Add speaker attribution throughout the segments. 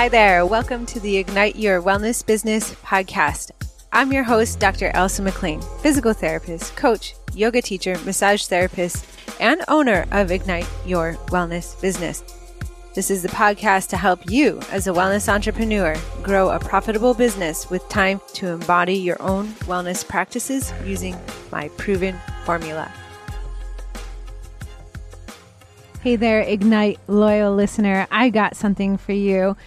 Speaker 1: Hi there. Welcome to the Ignite Your Wellness Business podcast. I'm your host, Dr. Elsa McLean, physical therapist, coach, yoga teacher, massage therapist, and owner of Ignite Your Wellness Business. This is the podcast to help you, as a wellness entrepreneur, grow a profitable business with time to embody your own wellness practices using my proven formula. Hey there, Ignite loyal listener. I got something for you.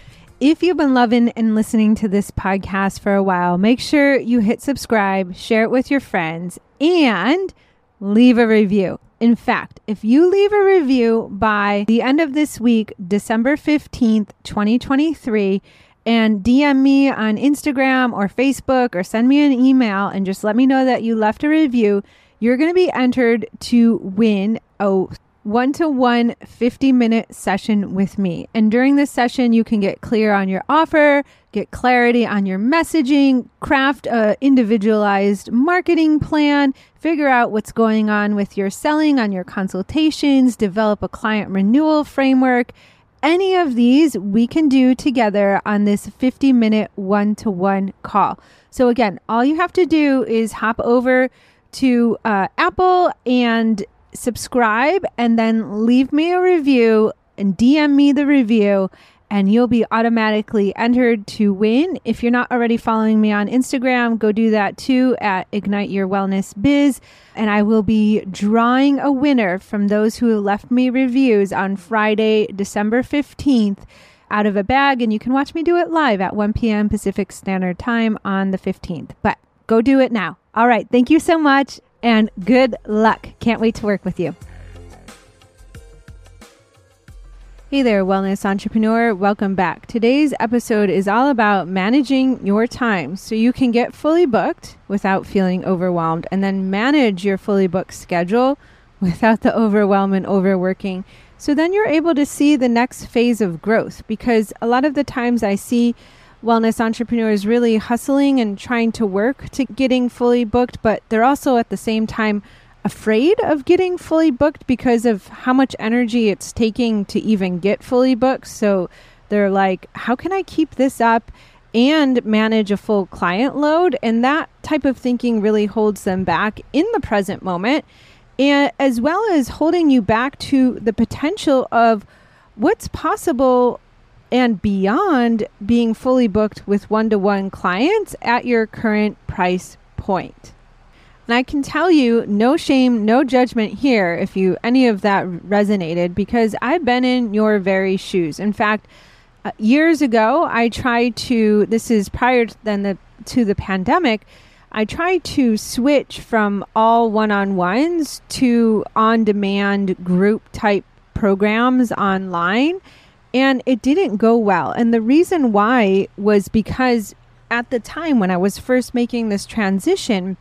Speaker 1: If you've been loving and listening to this podcast for a while, make sure you hit subscribe, share it with your friends, and leave a review. In fact, if you leave a review by the end of this week, December 15th, 2023, and DM me on Instagram or Facebook or send me an email and just let me know that you left a review, you're going to be entered to win a one to one 50 minute session with me. And during this session, you can get clear on your offer, get clarity on your messaging, craft a individualized marketing plan, figure out what's going on with your selling on your consultations, develop a client renewal framework. Any of these we can do together on this 50 minute one to one call. So, again, all you have to do is hop over to uh, Apple and subscribe and then leave me a review and DM me the review and you'll be automatically entered to win. If you're not already following me on Instagram, go do that too at Ignite Your Wellness Biz. And I will be drawing a winner from those who left me reviews on Friday, December 15th out of a bag. And you can watch me do it live at 1 p.m. Pacific Standard Time on the 15th. But go do it now. All right. Thank you so much and good luck. Can't wait to work with you. Hey there, wellness entrepreneur. Welcome back. Today's episode is all about managing your time so you can get fully booked without feeling overwhelmed and then manage your fully booked schedule without the overwhelm and overworking. So then you're able to see the next phase of growth because a lot of the times I see wellness entrepreneurs really hustling and trying to work to getting fully booked, but they're also at the same time afraid of getting fully booked because of how much energy it's taking to even get fully booked. So they're like, how can I keep this up and manage a full client load? And that type of thinking really holds them back in the present moment, and as well as holding you back to the potential of what's possible and beyond being fully booked with one to one clients at your current price point. And I can tell you, no shame, no judgment here if you any of that resonated because I've been in your very shoes. In fact, uh, years ago, I tried to. This is prior to then the to the pandemic. I tried to switch from all one-on-ones to on-demand group type programs online and it didn't go well. And the reason why was because at the time when I was first making this transition,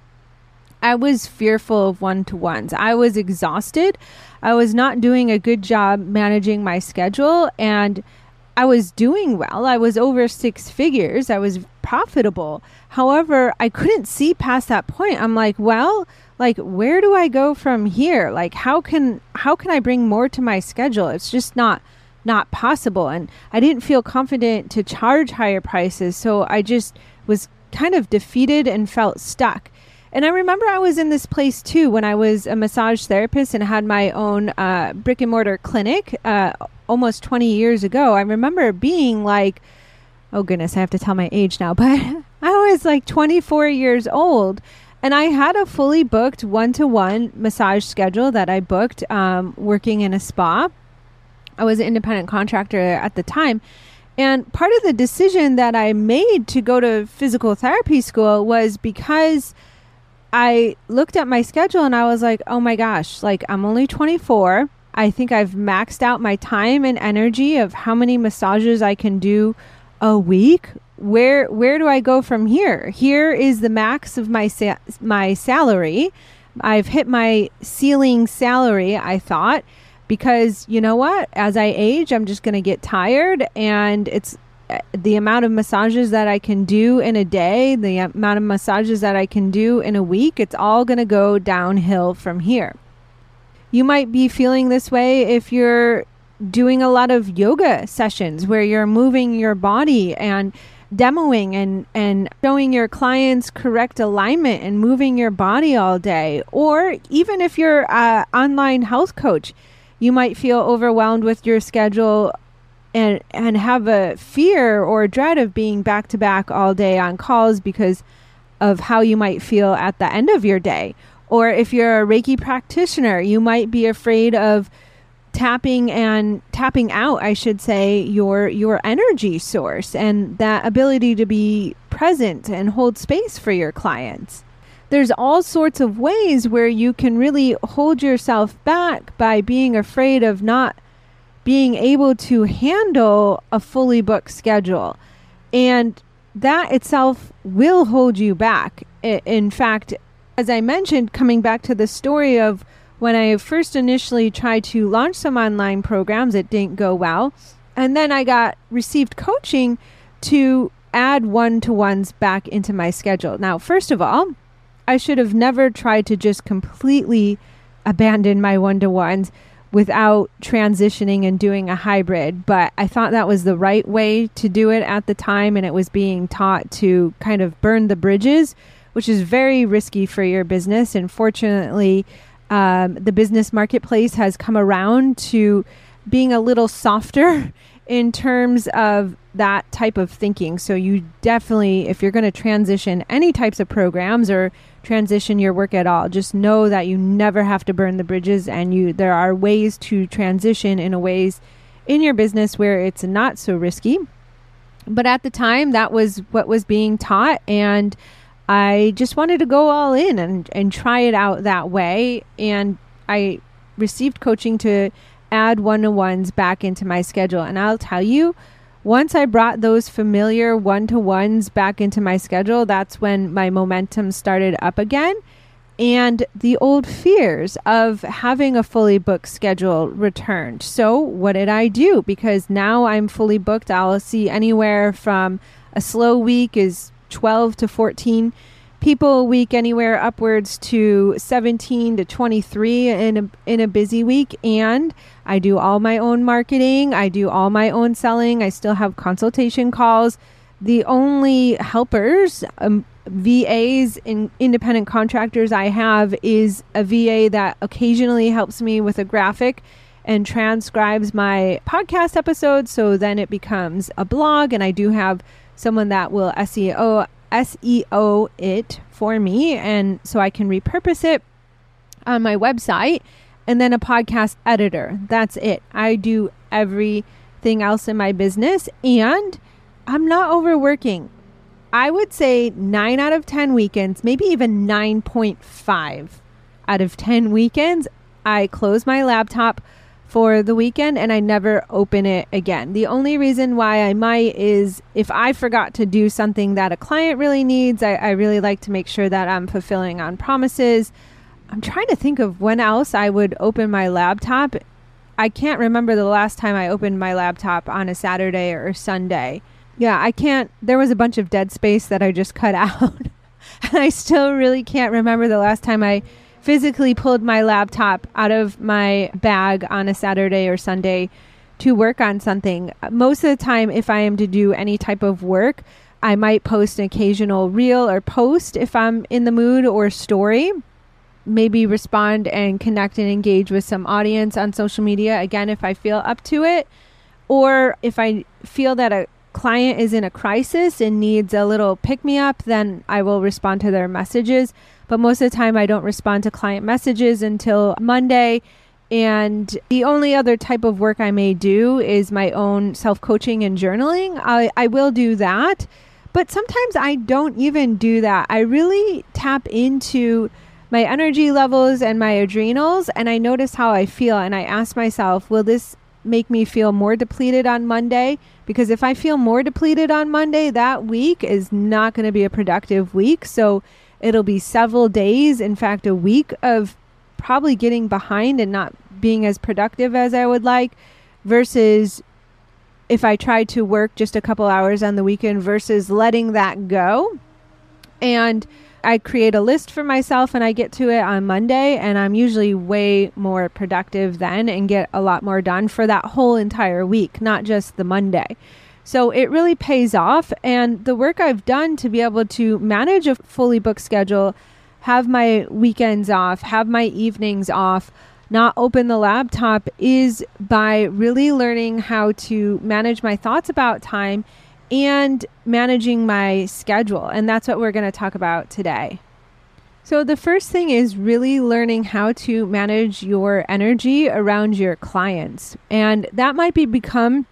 Speaker 1: I was fearful of one to ones. I was exhausted. I was not doing a good job managing my schedule and I was doing well. I was over six figures. I was profitable. However, I couldn't see past that point. I'm like, well, like where do I go from here? Like how can how can I bring more to my schedule? It's just not not possible. And I didn't feel confident to charge higher prices. So I just was kind of defeated and felt stuck. And I remember I was in this place too when I was a massage therapist and had my own uh, brick and mortar clinic uh, almost 20 years ago. I remember being like, oh goodness, I have to tell my age now, but I was like 24 years old. And I had a fully booked one to one massage schedule that I booked um, working in a spa. I was an independent contractor at the time. And part of the decision that I made to go to physical therapy school was because I looked at my schedule and I was like, oh my gosh, like I'm only 24. I think I've maxed out my time and energy of how many massages I can do a week. Where where do I go from here? Here is the max of my sa- my salary. I've hit my ceiling salary, I thought because you know what? As I age, I'm just going to get tired, and it's uh, the amount of massages that I can do in a day, the amount of massages that I can do in a week, it's all going to go downhill from here. You might be feeling this way if you're doing a lot of yoga sessions where you're moving your body and demoing and and showing your clients correct alignment and moving your body all day or even if you're an online health coach you might feel overwhelmed with your schedule and and have a fear or dread of being back to back all day on calls because of how you might feel at the end of your day. Or if you're a reiki practitioner you might be afraid of tapping and tapping out i should say your your energy source and that ability to be present and hold space for your clients there's all sorts of ways where you can really hold yourself back by being afraid of not being able to handle a fully booked schedule and that itself will hold you back in fact as i mentioned coming back to the story of when I first initially tried to launch some online programs, it didn't go well. And then I got received coaching to add one to ones back into my schedule. Now, first of all, I should have never tried to just completely abandon my one to ones without transitioning and doing a hybrid. But I thought that was the right way to do it at the time. And it was being taught to kind of burn the bridges, which is very risky for your business. And fortunately, um, the business marketplace has come around to being a little softer in terms of that type of thinking. So you definitely, if you're going to transition any types of programs or transition your work at all, just know that you never have to burn the bridges, and you there are ways to transition in a ways in your business where it's not so risky. But at the time, that was what was being taught, and I just wanted to go all in and, and try it out that way. And I received coaching to add one to ones back into my schedule. And I'll tell you, once I brought those familiar one to ones back into my schedule, that's when my momentum started up again. And the old fears of having a fully booked schedule returned. So, what did I do? Because now I'm fully booked, I'll see anywhere from a slow week is 12 to 14 people a week, anywhere upwards to 17 to 23 in a, in a busy week. And I do all my own marketing, I do all my own selling, I still have consultation calls. The only helpers, um, VAs and independent contractors I have is a VA that occasionally helps me with a graphic and transcribes my podcast episodes. So then it becomes a blog, and I do have someone that will SEO SEO it for me and so I can repurpose it on my website and then a podcast editor. That's it. I do everything else in my business and I'm not overworking. I would say 9 out of 10 weekends, maybe even 9.5 out of 10 weekends, I close my laptop for the weekend and I never open it again. The only reason why I might is if I forgot to do something that a client really needs, I, I really like to make sure that I'm fulfilling on promises. I'm trying to think of when else I would open my laptop. I can't remember the last time I opened my laptop on a Saturday or Sunday. Yeah, I can't. There was a bunch of dead space that I just cut out. and I still really can't remember the last time I physically pulled my laptop out of my bag on a Saturday or Sunday to work on something. Most of the time, if I am to do any type of work, I might post an occasional reel or post if I'm in the mood or story. Maybe respond and connect and engage with some audience on social media again if I feel up to it. Or if I feel that a client is in a crisis and needs a little pick me up, then I will respond to their messages. But most of the time, I don't respond to client messages until Monday. And the only other type of work I may do is my own self coaching and journaling. I, I will do that. But sometimes I don't even do that. I really tap into my energy levels and my adrenals and I notice how I feel. And I ask myself, will this make me feel more depleted on Monday? Because if I feel more depleted on Monday, that week is not going to be a productive week. So it'll be several days, in fact, a week of probably getting behind and not being as productive as I would like versus if I tried to work just a couple hours on the weekend versus letting that go And I create a list for myself and I get to it on Monday, and I'm usually way more productive then and get a lot more done for that whole entire week, not just the Monday. So it really pays off. And the work I've done to be able to manage a fully booked schedule, have my weekends off, have my evenings off, not open the laptop is by really learning how to manage my thoughts about time and managing my schedule. And that's what we're going to talk about today. So, the first thing is really learning how to manage your energy around your clients. And that might be become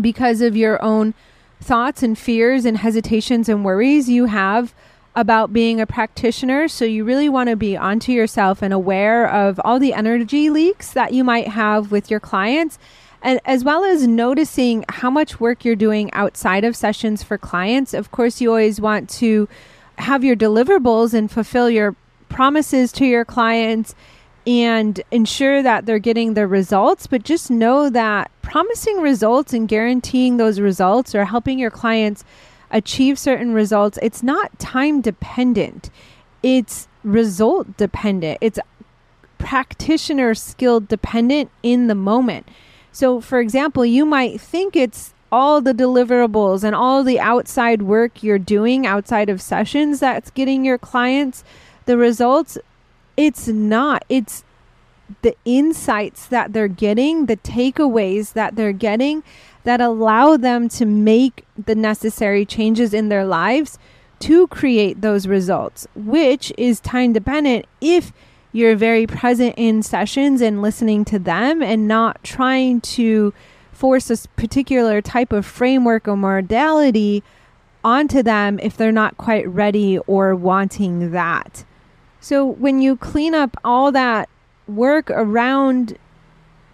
Speaker 1: because of your own thoughts and fears and hesitations and worries you have about being a practitioner. So, you really want to be onto yourself and aware of all the energy leaks that you might have with your clients and as well as noticing how much work you're doing outside of sessions for clients. Of course, you always want to have your deliverables and fulfill your promises to your clients and ensure that they're getting the results. But just know that promising results and guaranteeing those results or helping your clients achieve certain results, it's not time dependent, it's result dependent, it's practitioner skill dependent in the moment. So, for example, you might think it's all the deliverables and all the outside work you're doing outside of sessions that's getting your clients the results. It's not. It's the insights that they're getting, the takeaways that they're getting that allow them to make the necessary changes in their lives to create those results, which is time dependent if you're very present in sessions and listening to them and not trying to force a particular type of framework or modality onto them if they're not quite ready or wanting that. So when you clean up all that work around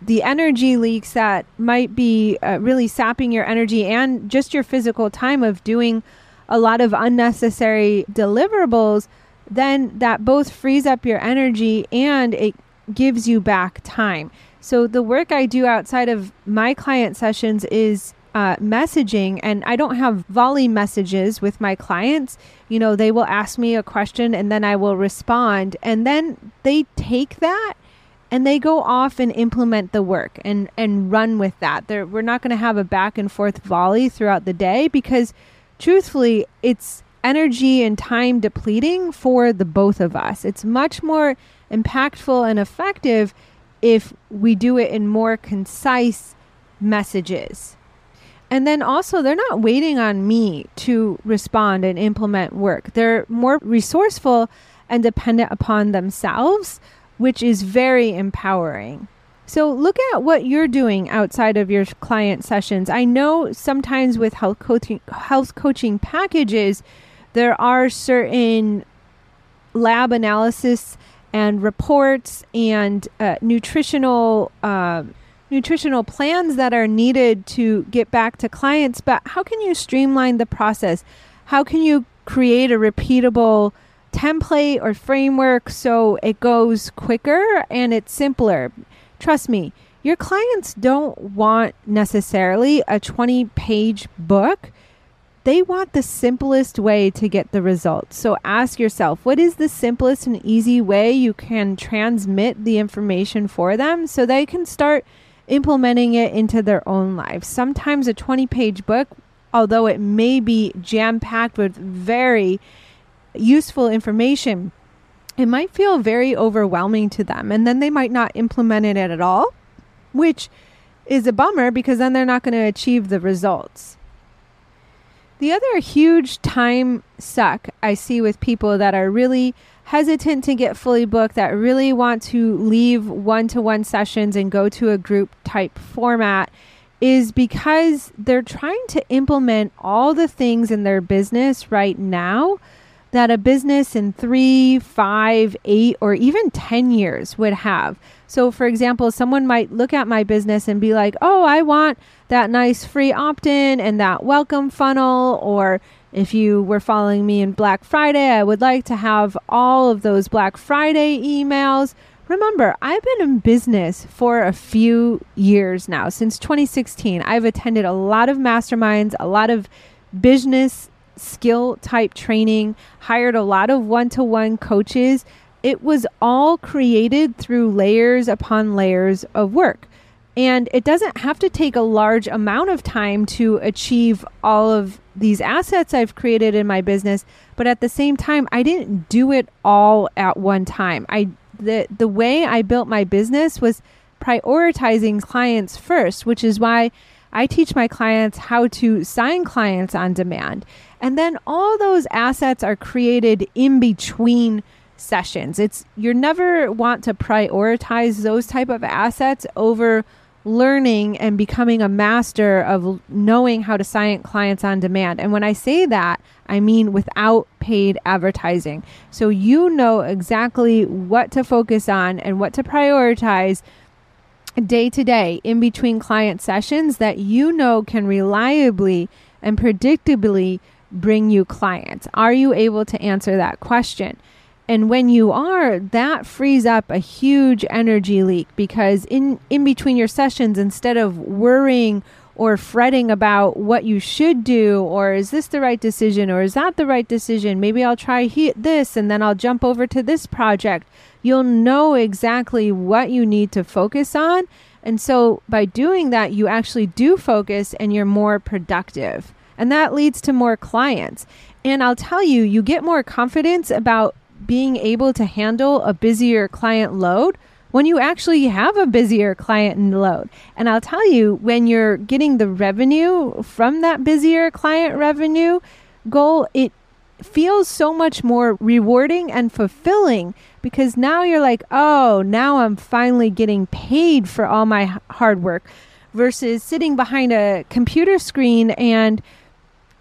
Speaker 1: the energy leaks that might be uh, really sapping your energy and just your physical time of doing a lot of unnecessary deliverables, then that both frees up your energy and it gives you back time. So, the work I do outside of my client sessions is uh, messaging, and I don't have volley messages with my clients. You know, they will ask me a question and then I will respond, and then they take that and they go off and implement the work and and run with that. They're, we're not going to have a back and forth volley throughout the day because, truthfully, it's energy and time depleting for the both of us. It's much more impactful and effective if we do it in more concise messages. And then also, they're not waiting on me to respond and implement work. They're more resourceful and dependent upon themselves, which is very empowering. So look at what you're doing outside of your client sessions. I know sometimes with health coaching health coaching packages, there are certain lab analysis and reports and uh, nutritional uh, nutritional plans that are needed to get back to clients but how can you streamline the process? How can you create a repeatable template or framework so it goes quicker and it's simpler? Trust me your clients don't want necessarily a 20 page book. They want the simplest way to get the results. So ask yourself, what is the simplest and easy way you can transmit the information for them so they can start implementing it into their own lives? Sometimes a 20 page book, although it may be jam packed with very useful information, it might feel very overwhelming to them. And then they might not implement it at all, which is a bummer because then they're not going to achieve the results. The other huge time suck I see with people that are really hesitant to get fully booked, that really want to leave one to one sessions and go to a group type format, is because they're trying to implement all the things in their business right now that a business in three, five, eight, or even 10 years would have. So, for example, someone might look at my business and be like, oh, I want that nice free opt in and that welcome funnel. Or if you were following me in Black Friday, I would like to have all of those Black Friday emails. Remember, I've been in business for a few years now, since 2016. I've attended a lot of masterminds, a lot of business skill type training, hired a lot of one to one coaches. It was all created through layers upon layers of work. And it doesn't have to take a large amount of time to achieve all of these assets I've created in my business, but at the same time, I didn't do it all at one time. I the the way I built my business was prioritizing clients first, which is why I teach my clients how to sign clients on demand. And then all those assets are created in between sessions. It's you never want to prioritize those type of assets over learning and becoming a master of knowing how to sign clients on demand. And when I say that, I mean without paid advertising. So you know exactly what to focus on and what to prioritize day to day in between client sessions that you know can reliably and predictably bring you clients. Are you able to answer that question? And when you are, that frees up a huge energy leak because in, in between your sessions, instead of worrying or fretting about what you should do, or is this the right decision, or is that the right decision? Maybe I'll try he- this and then I'll jump over to this project. You'll know exactly what you need to focus on. And so by doing that, you actually do focus and you're more productive. And that leads to more clients. And I'll tell you, you get more confidence about being able to handle a busier client load when you actually have a busier client load. And I'll tell you, when you're getting the revenue from that busier client revenue goal, it feels so much more rewarding and fulfilling because now you're like, oh, now I'm finally getting paid for all my hard work versus sitting behind a computer screen and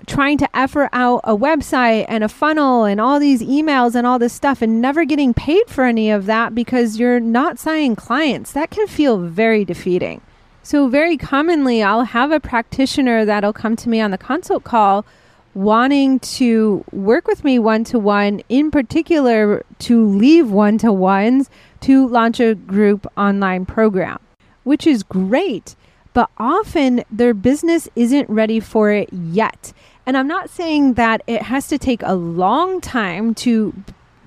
Speaker 1: trying to effort out a website and a funnel and all these emails and all this stuff and never getting paid for any of that because you're not signing clients, that can feel very defeating. So, very commonly, I'll have a practitioner that'll come to me on the consult call wanting to work with me one to one, in particular, to leave one to ones to launch a group online program, which is great. But often their business isn't ready for it yet. And I'm not saying that it has to take a long time to,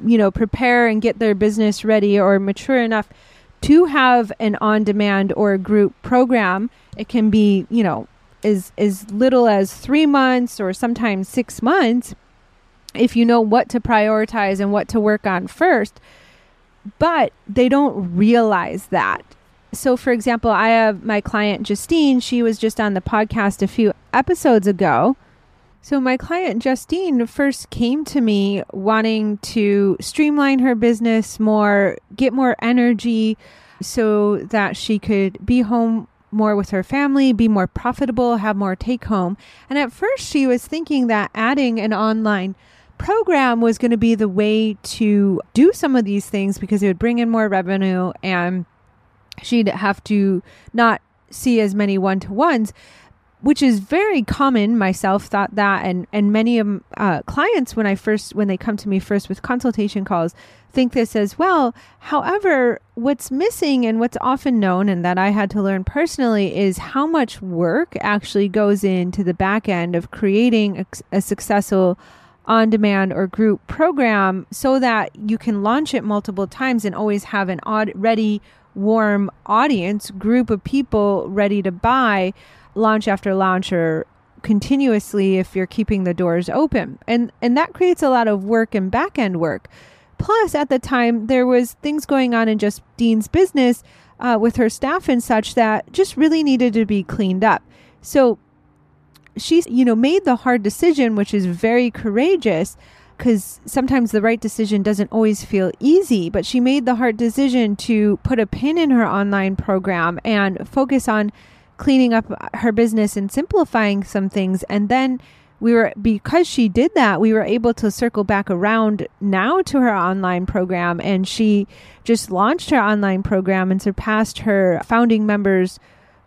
Speaker 1: you know, prepare and get their business ready or mature enough to have an on demand or a group program. It can be, you know, as, as little as three months or sometimes six months if you know what to prioritize and what to work on first. But they don't realize that. So, for example, I have my client Justine. She was just on the podcast a few episodes ago so, my client Justine first came to me wanting to streamline her business more, get more energy so that she could be home more with her family, be more profitable, have more take home. And at first, she was thinking that adding an online program was going to be the way to do some of these things because it would bring in more revenue and she'd have to not see as many one to ones which is very common. Myself thought that and and many of uh, clients when i first when they come to me first with consultation calls think this as well. However what's missing and what's often known and that i had to learn personally is how much work actually goes into the back end of creating a, a successful on demand or group program so that you can launch it multiple times and always have an odd ready warm audience group of people ready to buy launch after launch or continuously if you're keeping the doors open. And and that creates a lot of work and back end work. Plus, at the time, there was things going on in just Dean's business uh, with her staff and such that just really needed to be cleaned up. So she's, you know, made the hard decision, which is very courageous because sometimes the right decision doesn't always feel easy, but she made the hard decision to put a pin in her online program and focus on cleaning up her business and simplifying some things. And then we were, because she did that, we were able to circle back around now to her online program. And she just launched her online program and surpassed her founding members'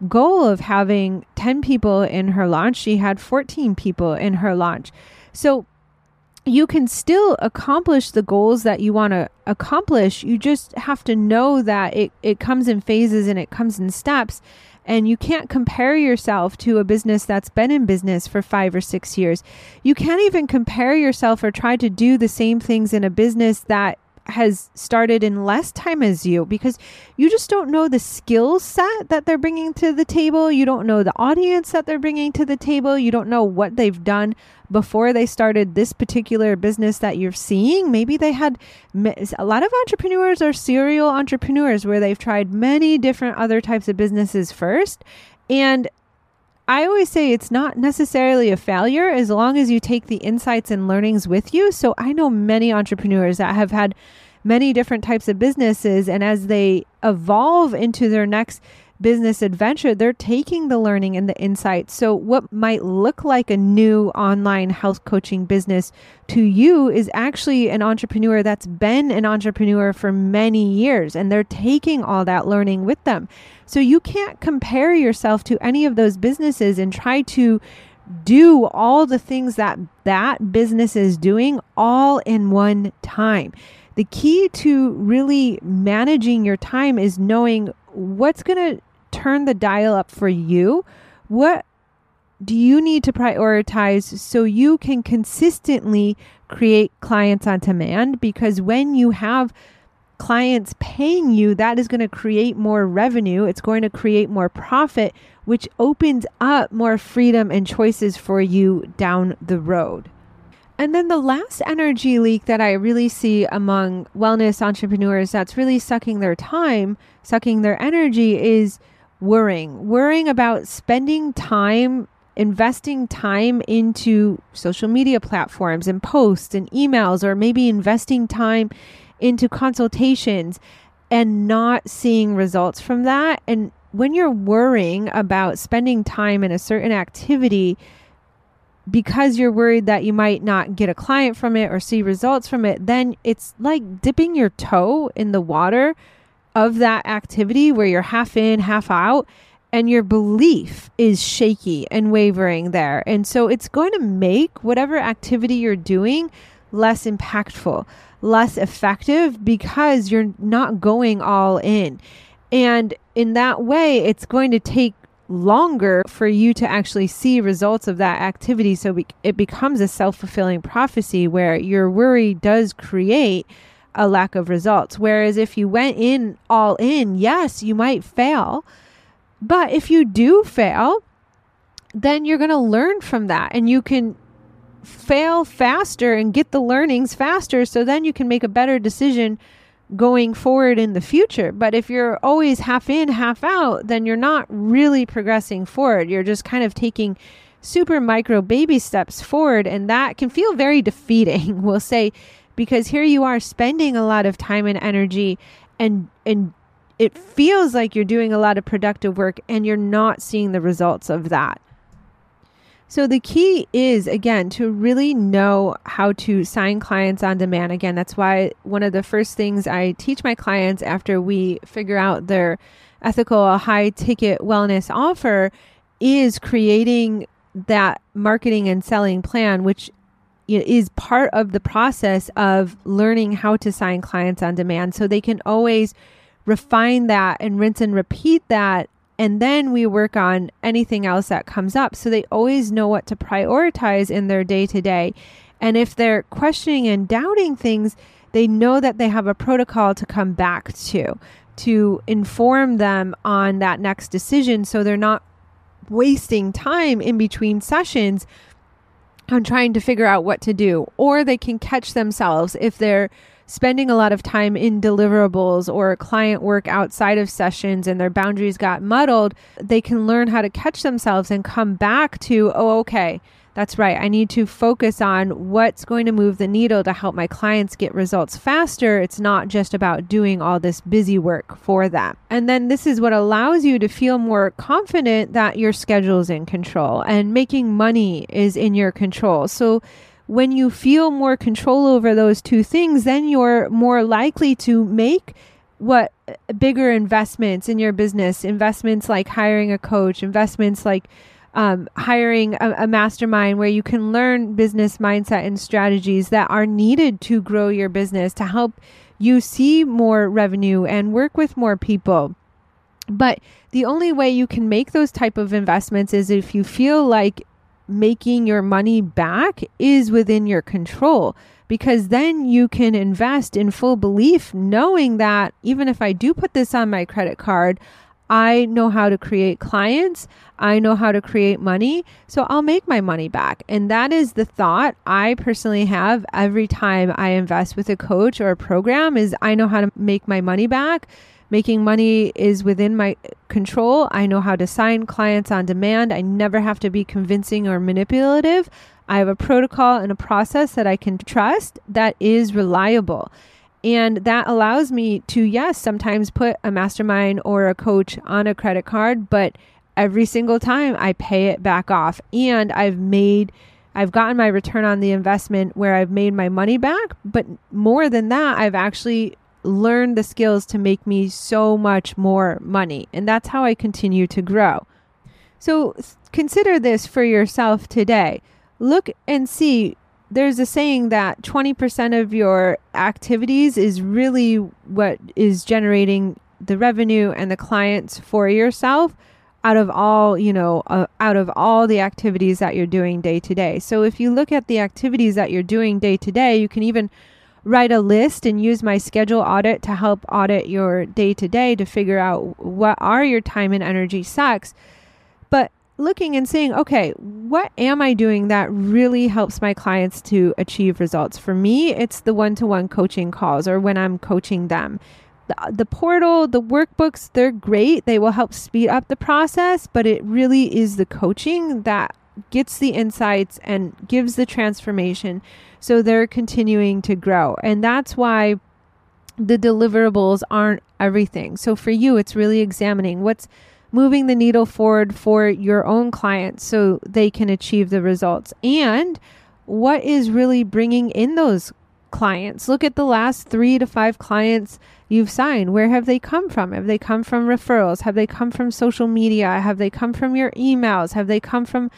Speaker 1: goal of having 10 people in her launch. She had 14 people in her launch. So you can still accomplish the goals that you want to accomplish. You just have to know that it, it comes in phases and it comes in steps And you can't compare yourself to a business that's been in business for five or six years. You can't even compare yourself or try to do the same things in a business that has started in less time as you because you just don't know the skill set that they're bringing to the table. You don't know the audience that they're bringing to the table. You don't know what they've done before they started this particular business that you're seeing. Maybe they had a lot of entrepreneurs are serial entrepreneurs where they've tried many different other types of businesses first. And I always say it's not necessarily a failure as long as you take the insights and learnings with you. So I know many entrepreneurs that have had many different types of businesses, and as they evolve into their next business adventure, they're taking the learning and the insights. So, what might look like a new online health coaching business to you is actually an entrepreneur that's been an entrepreneur for many years, and they're taking all that learning with them. So, you can't compare yourself to any of those businesses and try to do all the things that that business is doing all in one time. The key to really managing your time is knowing what's going to turn the dial up for you? What do you need to prioritize so you can consistently create clients on demand? Because when you have clients paying you, that is going to create more revenue. It's going to create more profit, which opens up more freedom and choices for you down the road. And then the last energy leak that I really see among wellness entrepreneurs that's really sucking their time, sucking their energy is worrying, worrying about spending time, investing time into social media platforms and posts and emails, or maybe investing time into consultations and not seeing results from that. And when you're worrying about spending time in a certain activity, because you're worried that you might not get a client from it or see results from it, then it's like dipping your toe in the water of that activity where you're half in, half out, and your belief is shaky and wavering there. And so it's going to make whatever activity you're doing less impactful, less effective because you're not going all in. And in that way, it's going to take longer for you to actually see results of that activity. So it becomes a self fulfilling prophecy where your worry does create a lack of results. Whereas if you went in all in, yes, you might fail. But if you do fail, then you're going to learn from that and you can fail faster and get the learnings faster so then you can make a better decision going forward in the future. But if you're always half in, half out, then you're not really progressing forward. You're just kind of taking super micro baby steps forward and that can feel very defeating. we'll say because here you are spending a lot of time and energy and and it feels like you're doing a lot of productive work and you're not seeing the results of that. So the key is again to really know how to sign clients on demand. Again, that's why one of the first things I teach my clients after we figure out their ethical high ticket wellness offer is creating that marketing and selling plan which is part of the process of learning how to sign clients on demand. So they can always refine that and rinse and repeat that. And then we work on anything else that comes up. So they always know what to prioritize in their day to day. And if they're questioning and doubting things, they know that they have a protocol to come back to to inform them on that next decision so they're not wasting time in between sessions on trying to figure out what to do, or they can catch themselves if they're spending a lot of time in deliverables or client work outside of sessions and their boundaries got muddled, they can learn how to catch themselves and come back to, oh, okay, that's right. I need to focus on what's going to move the needle to help my clients get results faster. It's not just about doing all this busy work for them. And then this is what allows you to feel more confident that your schedule is in control and making money is in your control. So when you feel more control over those two things, then you're more likely to make what uh, bigger investments in your business, investments like hiring a coach, investments like um, hiring a, a mastermind where you can learn business mindset and strategies that are needed to grow your business to help you see more revenue and work with more people. But the only way you can make those type of investments is if you feel like making your money back is within your control because then you can invest in full belief knowing that even if I do put this on my credit card, I know how to create clients. I know how to create money. So I'll make my money back. And that is the thought I personally have every time I invest with a coach or a program is I know how to make my money back. Making money is within my control. I know how to sign clients on demand. I never have to be convincing or manipulative. I have a protocol and a process that I can trust that is reliable. And that allows me to, yes, sometimes put a mastermind or a coach on a credit card, but every single time I pay it back off. And I've made, I've gotten my return on the investment where I've made my money back. But more than that, I've actually learned the skills to make me so much more money. And that's how I continue to grow. So consider this for yourself today. Look and see there's a saying that 20% of your activities is really what is generating the revenue and the clients for yourself out of all you know uh, out of all the activities that you're doing day to day. So if you look at the activities that you're doing day to day you can even write a list and use my schedule audit to help audit your day to day to figure out what are your time and energy sucks looking and saying, okay, what am I doing that really helps my clients to achieve results? For me, it's the one to one coaching calls or when I'm coaching them. The, the portal, the workbooks, they're great. They will help speed up the process, but it really is the coaching that gets the insights and gives the transformation. So they're continuing to grow. And that's why the deliverables aren't everything. So for you, it's really examining what's moving the needle forward for your own clients so they can achieve the results and what is really bringing in those clients. Look at the last three to five clients you've signed. Where have they come from? Have they come from referrals? Have they come from social media? Have they come from your emails? Have they come from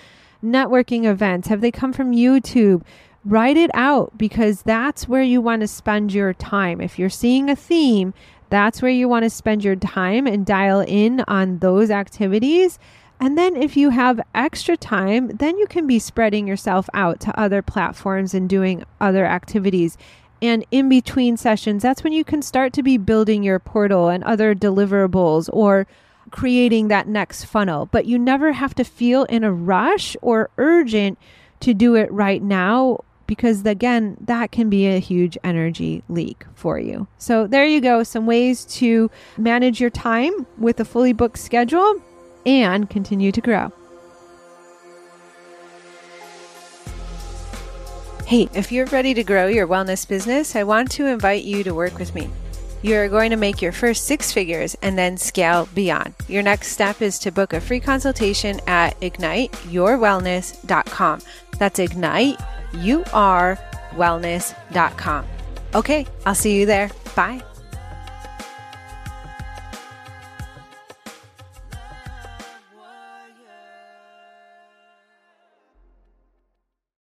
Speaker 1: networking events? Have they come from YouTube? Write it out because that's where you want to spend your time. If you're seeing a theme, that's where you want to spend your time and dial in on those activities. And then if you have extra time, then you can be spreading yourself out to other platforms and doing other activities. And in between sessions, that's when you can start to be building your portal and other deliverables or creating that next funnel. But you never have to feel in a rush or urgent to do it right now because again, that can be a huge energy leak for you. So there you go, some ways to manage your time with a fully booked schedule and continue to grow. Hey, if you're ready to grow your wellness business, I want to invite you to work with me. You are going to make your first six figures and then scale beyond. Your next step is to book a free consultation at igniteyourwellness.com. That's ignite urwellness.com. Okay, I'll see you there. Bye.